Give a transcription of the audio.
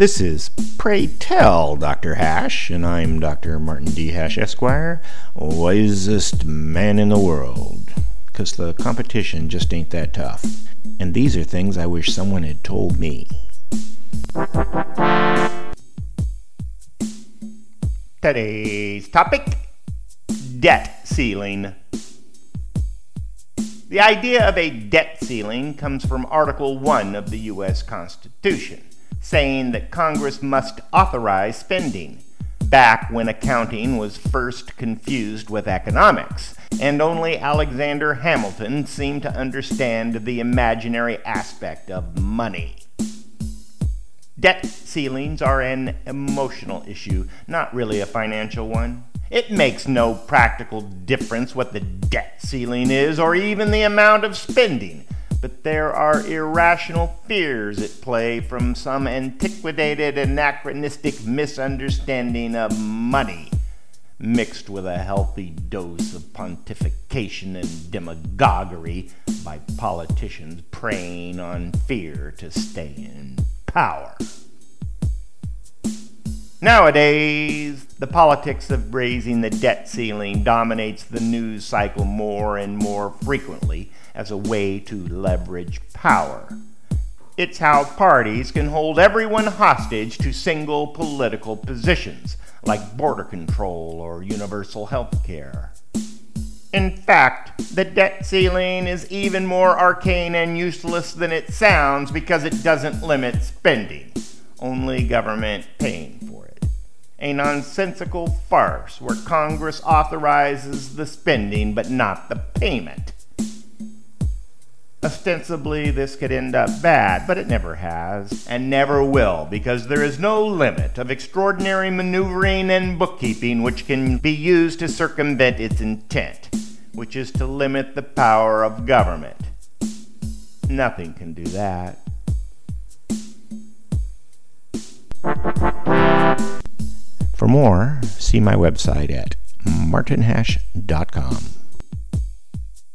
This is Pray Tell Dr. Hash, and I'm Dr. Martin D. Hash, Esquire, wisest man in the world. Because the competition just ain't that tough. And these are things I wish someone had told me. Today's topic debt ceiling. The idea of a debt ceiling comes from Article 1 of the U.S. Constitution, saying that Congress must authorize spending, back when accounting was first confused with economics, and only Alexander Hamilton seemed to understand the imaginary aspect of money. Debt ceilings are an emotional issue, not really a financial one. It makes no practical difference what the debt ceiling is or even the amount of spending, but there are irrational fears at play from some antiquated anachronistic misunderstanding of money, mixed with a healthy dose of pontification and demagoguery by politicians preying on fear to stay in power. Nowadays, the politics of raising the debt ceiling dominates the news cycle more and more frequently as a way to leverage power. It's how parties can hold everyone hostage to single political positions, like border control or universal health care. In fact, the debt ceiling is even more arcane and useless than it sounds because it doesn't limit spending, only government paying for it. a nonsensical farce where Congress authorizes the spending but not the payment. Ostensibly, this could end up bad, but it never has, and never will, because there is no limit of extraordinary maneuvering and bookkeeping which can be used to circumvent its intent, which is to limit the power of government. Nothing can do that. For more, see my website at martinhash.com.